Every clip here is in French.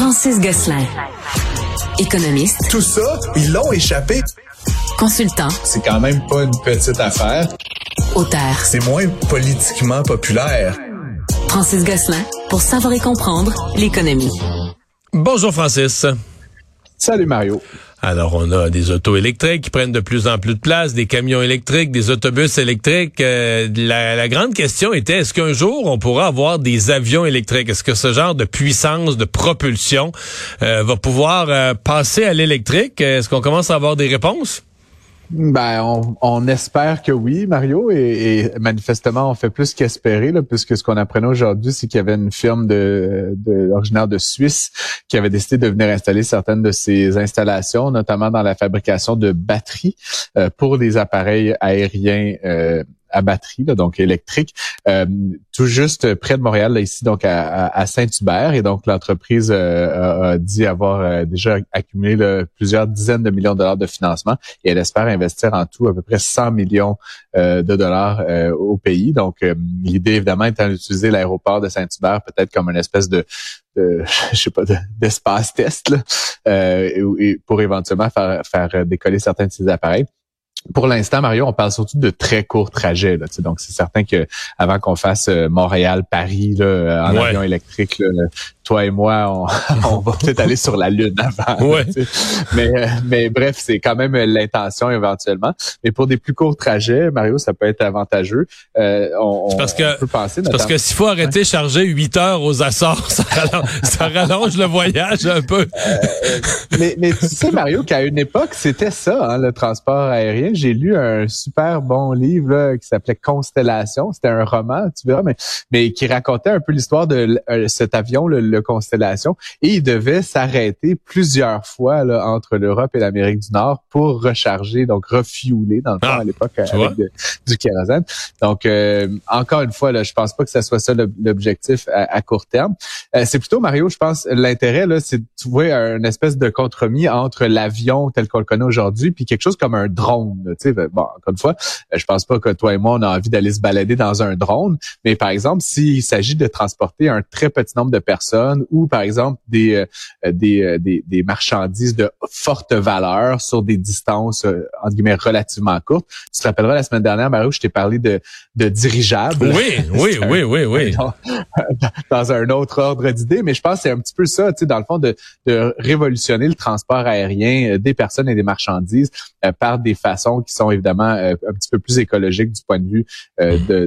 Francis Gosselin. Économiste. Tout ça, ils l'ont échappé. Consultant. C'est quand même pas une petite affaire. Auteur. C'est moins politiquement populaire. Francis Gosselin pour savoir et comprendre l'économie. Bonjour Francis. Salut Mario. Alors, on a des autos électriques qui prennent de plus en plus de place, des camions électriques, des autobus électriques. Euh, la, grande question était, est-ce qu'un jour, on pourra avoir des avions électriques? Est-ce que ce genre de puissance, de propulsion euh, va pouvoir euh, passer à l'électrique? Est-ce qu'on commence à avoir des réponses? Ben, on, espère que oui, Mario, et, manifestement, on fait plus qu'espérer, puisque ce qu'on apprenait aujourd'hui, c'est qu'il y avait une firme de, de originaire de Suisse qui avait décidé de venir installer certaines de ses installations, notamment dans la fabrication de batteries euh, pour des appareils aériens euh, à batterie, donc électrique, euh, tout juste près de Montréal, là, ici donc à, Saint-Hubert. Et donc l'entreprise euh, a, dit avoir euh, déjà accumulé plusieurs dizaines de millions de dollars de financement et elle espère investir en tout à peu près 100 millions de dollars au pays. Donc l'idée évidemment étant d'utiliser l'aéroport de Saint-Hubert peut-être comme une espèce de, je sais pas d'espace test là, pour éventuellement faire, faire décoller certains de ces appareils. Pour l'instant, Mario, on parle surtout de très courts trajets. Là, donc, c'est certain que avant qu'on fasse euh, Montréal-Paris en avion électrique, toi et moi, on, va peut-être aller sur la Lune avant. Ouais. Mais, mais bref, c'est quand même l'intention éventuellement. Mais pour des plus courts trajets, Mario, ça peut être avantageux. Euh, on, parce que, peut penser. Parce que s'il faut arrêter de charger 8 heures aux Açores, ça rallonge, le voyage un peu. Euh, mais, mais tu sais, Mario, qu'à une époque, c'était ça, hein, le transport aérien. J'ai lu un super bon livre là, qui s'appelait Constellation. C'était un roman, tu verras, mais, mais qui racontait un peu l'histoire de euh, cet avion, le le Constellation, et il devait s'arrêter plusieurs fois là, entre l'Europe et l'Amérique du Nord pour recharger, donc refueler dans le fond ah, à l'époque avec du kérosène. Donc euh, encore une fois, là, je pense pas que ce soit ça l'objectif à, court terme. Euh, c'est plutôt Mario, je pense, l'intérêt là, c'est de trouver un espèce de compromis entre l'avion tel qu'on le connaît aujourd'hui, puis quelque chose comme un drone. Tu sais, bon, encore une fois, euh, je pense pas que toi et moi on a envie d'aller se balader dans un drone, mais par exemple, s'il s'agit de transporter un très petit nombre de personnes ou par exemple des, euh, euh, des, des, marchandises de forte valeur sur des distances euh, entre guillemets relativement courtes. Tu te rappelleras la semaine dernière, Mario, je t'ai parlé de, de dirigeables. Oui, oui, oui, oui, oui. Dans, un autre ordre d'idées, mais je pense que c'est un petit peu ça, tu sais, dans le fond, de, de révolutionner le transport aérien des personnes et des marchandises par des façons qui sont évidemment un petit peu plus écologiques du point de vue de, de,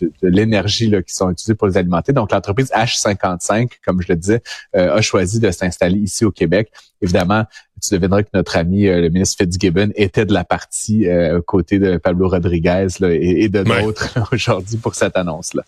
de, de l'énergie qui sont utilisées pour les alimenter. Donc l'entreprise H55, comme comme je le disais, euh, a choisi de s'installer ici au Québec. Évidemment, tu devineras que notre ami euh, le ministre Fitzgibbon était de la partie euh, aux côtés de Pablo Rodriguez et, de d'autres aujourd'hui pour cette annonce-là.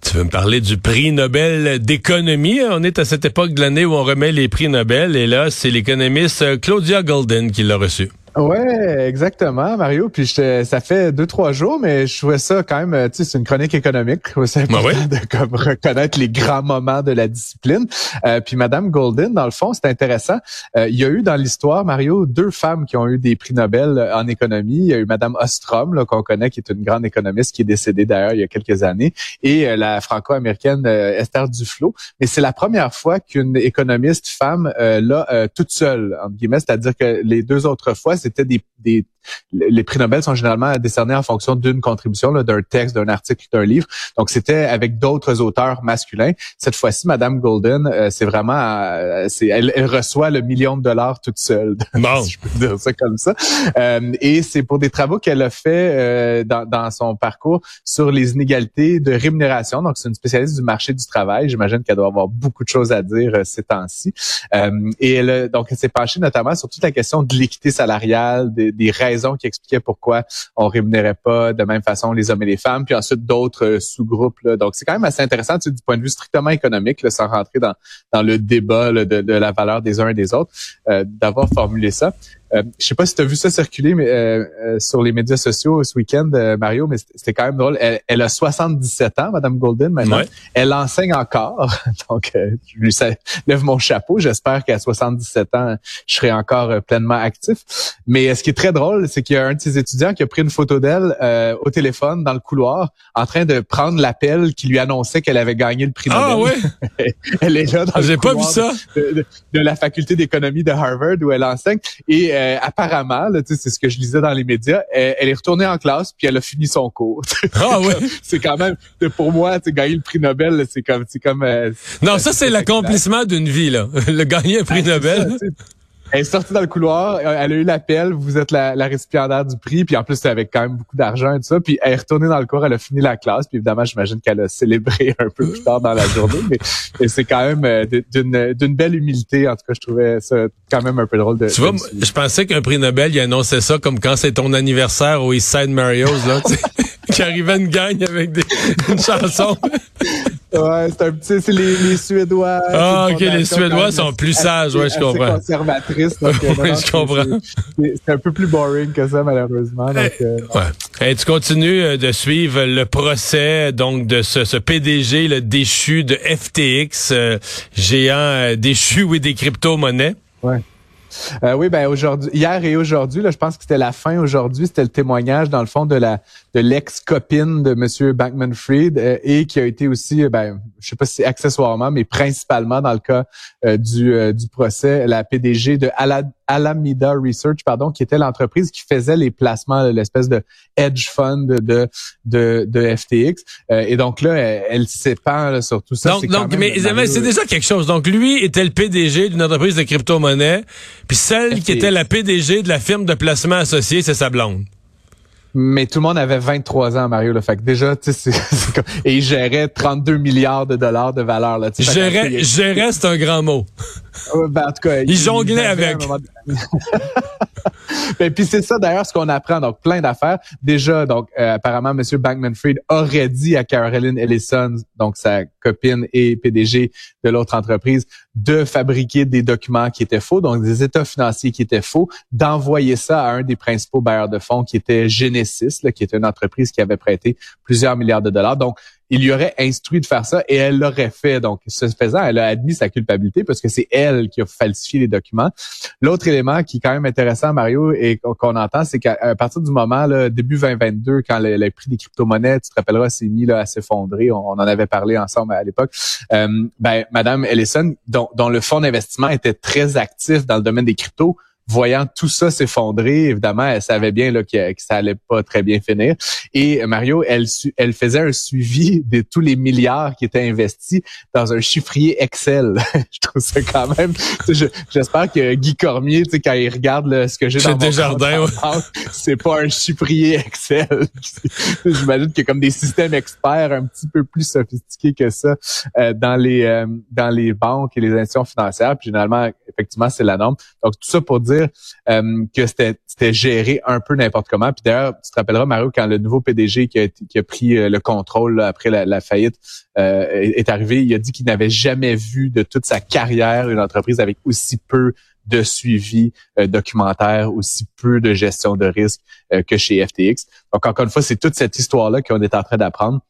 Tu veux me parler du prix Nobel d'économie? On est à cette époque de l'année où on remet les prix Nobel et là, c'est l'économiste Claudia Golden qui l'a reçu. Ouais, exactement, Mario. Puis ça fait deux trois jours, mais je trouvais ça quand même. Tu sais, c'est une chronique économique. C'est ben important de comme, reconnaître les grands moments de la discipline. Euh, puis Madame Golden, dans le fond, c'est intéressant. Euh, il y a eu dans l'histoire, Mario, deux femmes qui ont eu des prix Nobel en économie. Il y a eu Madame Ostrom, qu'on connaît, qui est une grande économiste, qui est décédée d'ailleurs il y a quelques années, et euh, la franco-américaine Esther Duflo. Mais c'est la première fois qu'une économiste femme l'a toute seule entre guillemets, c'est-à-dire que les deux autres fois, c'est c'était des, des les prix Nobel sont généralement décernés en fonction d'une contribution, d'un texte, d'un article, d'un livre. Donc, c'était avec d'autres auteurs masculins. Cette fois-ci, Madame Golden, euh, c'est vraiment, euh, c'est, elle, reçoit le million de dollars toute seule. si je peux dire ça comme ça. Euh, et c'est pour des travaux qu'elle a fait dans, dans, son parcours sur les inégalités de rémunération. Donc, c'est une spécialiste du marché du travail. J'imagine qu'elle doit avoir beaucoup de choses à dire ces temps-ci. et elle, donc, elle s'est penchée notamment sur toute la question de l'équité salariale, des, des qui expliquaient pourquoi on rémunérait pas de même façon les hommes et les femmes, puis ensuite d'autres euh, sous-groupes. Donc, c'est quand même assez intéressant du point de vue strictement économique, là, sans rentrer dans, dans le débat de, la valeur des uns et des autres, euh, d'avoir formulé ça. Euh, je sais pas si tu as vu ça circuler mais euh, euh, sur les médias sociaux ce week-end, Mario, mais c'était quand même drôle. Elle, a 77 ans, Madame Golden, maintenant. Elle enseigne encore. Donc, je lui lève mon chapeau. J'espère qu'à 77 ans, je serai encore pleinement actif. Mais ce qui est très drôle, c'est qu'il y a un de ses étudiants qui a pris une photo d'elle au téléphone dans le couloir en train de prendre l'appel qui lui annonçait qu'elle avait gagné le prix ah, Nobel. Ah oui? elle est là dans J'ai pas vu ça. De, la faculté d'économie de Harvard où elle enseigne. Et euh, apparemment, c'est ce que je lisais dans les médias, elle, est retournée en classe puis elle a fini son cours. Ah ouais. c'est quand même pour moi, tu gagner le prix Nobel, c'est comme c'est comme euh, Non, ça c'est l'accomplissement d'une vie là. Le gagner un prix ben, Nobel. Elle est sortie dans le couloir, elle a eu l'appel, vous êtes la, la, récipiendaire du prix, puis en plus, c'est avec quand même beaucoup d'argent et tout ça. Puis elle est retournée dans le cours, elle a fini la classe, puis évidemment, j'imagine qu'elle a célébré un peu plus tard dans la journée, mais c'est quand même euh, d'une belle humilité. En tout cas, je trouvais ça quand même un peu drôle de. Tu vois, je pensais qu'un prix Nobel, il annonçait ça comme quand c'est ton anniversaire au East Side Mario's, là, qui arrivait une gagne avec des, une chanson. Ouais, c'est un petit, c'est les, les, Suédois. Ah, ok, les Suédois sont plus sages, ouais, je comprends. conservatrices, donc, euh, ouais, je comprends. C'est un peu plus boring que ça, malheureusement. Donc, euh, ouais. Et tu continues euh, de suivre le procès, donc, de ce, ce PDG, le déchu de FTX, géant déchu, oui, des crypto-monnaies. Ouais. Euh, oui, ben aujourd'hui, hier et aujourd'hui, là, je pense que c'était la fin aujourd'hui, c'était le témoignage dans le fond de la de l'ex-copine de Monsieur Bankman-Fried euh, et qui a été aussi, euh, ben, je sais pas si accessoirement, mais principalement dans le cas du du procès, la PDG de Alameda Research, pardon, qui était l'entreprise qui faisait les placements, l'espèce de hedge fund de de, de FTX. et donc là, elle, elle s'épand sur tout ça. Donc, donc mais c'est déjà quelque chose. Donc lui était le PDG d'une entreprise de crypto-monnaie. Puis celle qui était la PDG de la firme de placement associée, c'est sa blonde. Mais tout le monde avait 23 ans, Mario. le Fait que déjà, tu sais, et il gérait 32 milliards de dollars de valeur. Là, gérait, gérait, c'est un grand mot. Ben, en tout cas, il, jonglait avec. ben, puis c'est ça d'ailleurs ce qu'on apprend. Donc plein d'affaires. Déjà, donc euh, apparemment, Monsieur Bankman-Fried aurait dit à Caroline Ellison, donc sa copine et PDG de l'autre entreprise, de fabriquer des documents qui étaient faux, donc des états financiers qui étaient faux, d'envoyer ça à un des principaux bailleurs de fonds qui était Genesis, qui était une entreprise qui avait prêté plusieurs milliards de dollars. Donc il lui aurait instruit de faire ça et elle l'aurait fait. Donc, ce faisant, elle a admis sa culpabilité parce que c'est elle qui a falsifié les documents. L'autre élément qui est quand même intéressant, Mario, et qu'on entend, c'est qu'à partir du moment, là, début 2022, quand le, prix des crypto-monnaies, tu te rappelleras, s'est mis là, à s'effondrer, on, en avait parlé ensemble à l'époque, euh, ben, Madame Ellison, dont, dont le fonds d'investissement était très actif dans le domaine des cryptos, voyant tout ça s'effondrer, évidemment, elle savait bien là, que, ça allait pas très bien finir. Et Mario, elle, elle faisait un suivi de tous les milliards qui étaient investis dans un chiffrier Excel. je trouve ça quand même. J'espère que Guy Cormier, tu sais, quand il regarde ce que j'ai dans mon jardins, c'est pas un chiffrier Excel. J'imagine qu'il y a comme des systèmes experts un petit peu plus sophistiqués que ça euh, dans les euh, dans les banques et les institutions financières. Puis généralement, effectivement, c'est la norme. Donc tout ça pour dire euh, que c'était géré un peu n'importe comment. Puis d'ailleurs, tu te rappelleras, Mario, quand le nouveau PDG qui a, qui a pris euh, le contrôle après la, faillite euh, est, arrivé, il a dit qu'il n'avait jamais vu de toute sa carrière une entreprise avec aussi peu de suivi documentaire, aussi peu de gestion de risque que chez FTX. Donc, encore une fois, c'est toute cette histoire-là qu'on est en train d'apprendre.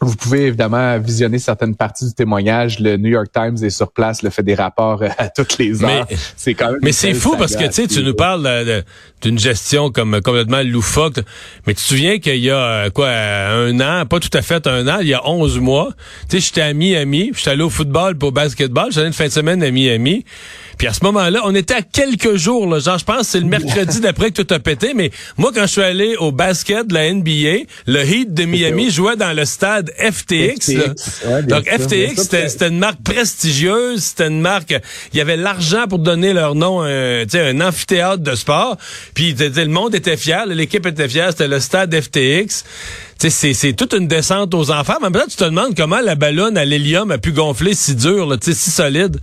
Vous pouvez évidemment visionner certaines parties du témoignage. Le New York Times est sur place, le fait des rapports euh, à toutes les heures. Mais c'est quand même. Mais c'est fou parce que tu sais, tu nous parles d'une gestion comme complètement loufoque. Mais tu te souviens qu'il y a euh, quoi un an, pas tout à fait un an, il y a 11 mois. Tu sais, j'étais à Miami, j'étais allé au football pour au basketball, j'allais une fin de semaine à Miami. Puis à ce moment-là, on était à quelques jours, là, genre je pense que c'est le mercredi d'après que tout a pété, mais moi quand je suis allé au basket de la NBA, le Heat de Miami jouait dans le stade FTX. Donc FTX, c'était une marque prestigieuse, c'était une marque, il y avait l'argent pour donner leur nom, euh, un amphithéâtre de sport. Puis le monde était fier, l'équipe était fière, c'était le stade FTX. C'est toute une descente aux enfers. Mais peut-être tu te demandes comment la ballonne à l'hélium a pu gonfler si dur, là, si solide.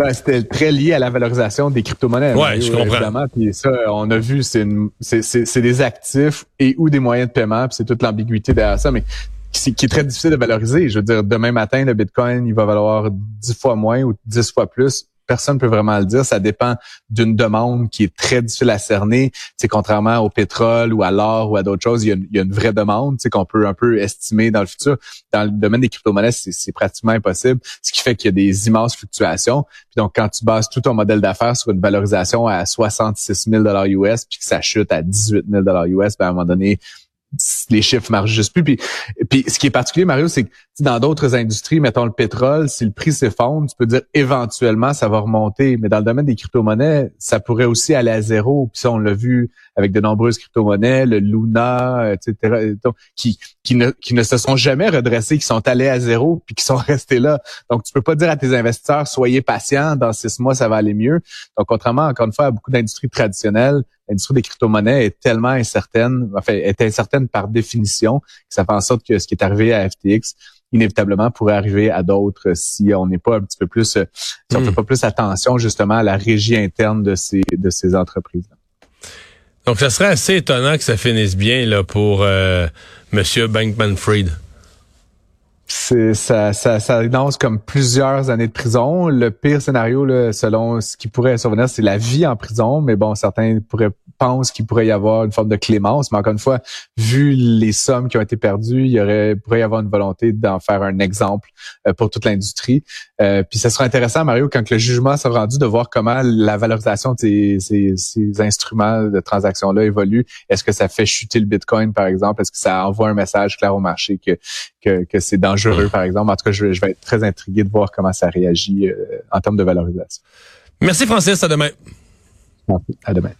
Ben, c'était très lié à la valorisation des crypto-monnaies. Oui, je comprends. Évidemment. Puis ça, on a vu, c'est des actifs et ou des moyens de paiement, puis c'est toute l'ambiguïté derrière ça, mais qui, qui, est très difficile de valoriser. Je veux dire, demain matin, le Bitcoin, il va valoir 10 fois moins ou 10 fois plus personne peut vraiment le dire. Ça dépend d'une demande qui est très difficile à cerner. C'est contrairement au pétrole ou à l'or ou à d'autres choses, il y, a, il y a une vraie demande qu'on peut un peu estimer dans le futur. Dans le domaine des crypto-monnaies, c'est pratiquement impossible, ce qui fait qu'il y a des immenses fluctuations. Puis donc, quand tu bases tout ton modèle d'affaires sur une valorisation à 66 000 US, puis que ça chute à 18 000 US, ben à un moment donné, les chiffres marchent juste plus. Puis, puis ce qui est particulier, Mario, c'est que dans d'autres industries, mettons le pétrole, si le prix s'effondre, tu peux dire éventuellement ça va remonter. Mais dans le domaine des crypto-monnaies, ça pourrait aussi aller à zéro. Puis ça, on l'a vu avec de nombreuses crypto-monnaies, le Luna, etc., qui, qui, ne, qui ne se sont jamais redressés, qui sont allés à zéro, puis qui sont restés là. Donc, tu peux pas dire à tes investisseurs, soyez patients, dans six mois, ça va aller mieux. Donc, contrairement, encore une fois, à beaucoup d'industries traditionnelles, l'industrie des crypto-monnaies est tellement incertaine, enfin, est incertaine par définition, que ça fait en sorte que ce qui est arrivé à FTX, inévitablement pourrait arriver à d'autres si on n'est pas un petit peu plus, si on hmm. fait pas plus attention justement à la régie interne de ces, de ces entreprises-là. Donc, ça serait assez étonnant que ça finisse bien là pour euh, Monsieur Bankman-Fried c'est ça, ça, ça annonce comme plusieurs années de prison. Le pire scénario, là, selon ce qui pourrait survenir, c'est la vie en prison. Mais bon, certains pourraient pensent qu'il pourrait y avoir une forme de clémence. Mais encore une fois, vu les sommes qui ont été perdues, il y aurait pourrait y avoir une volonté d'en faire un exemple euh, pour toute l'industrie. Euh, puis ça sera intéressant, Mario, quand le jugement sera rendu, de voir comment la valorisation de ces, ces, ces instruments de transaction-là évolue. Est-ce que ça fait chuter le Bitcoin, par exemple? Est-ce que ça envoie un message clair au marché que, que, que c'est dangereux? par exemple? En tout cas, je, vais être très intrigué de voir comment ça réagit euh, en termes de valorisation. Merci, Francis. À demain. À demain.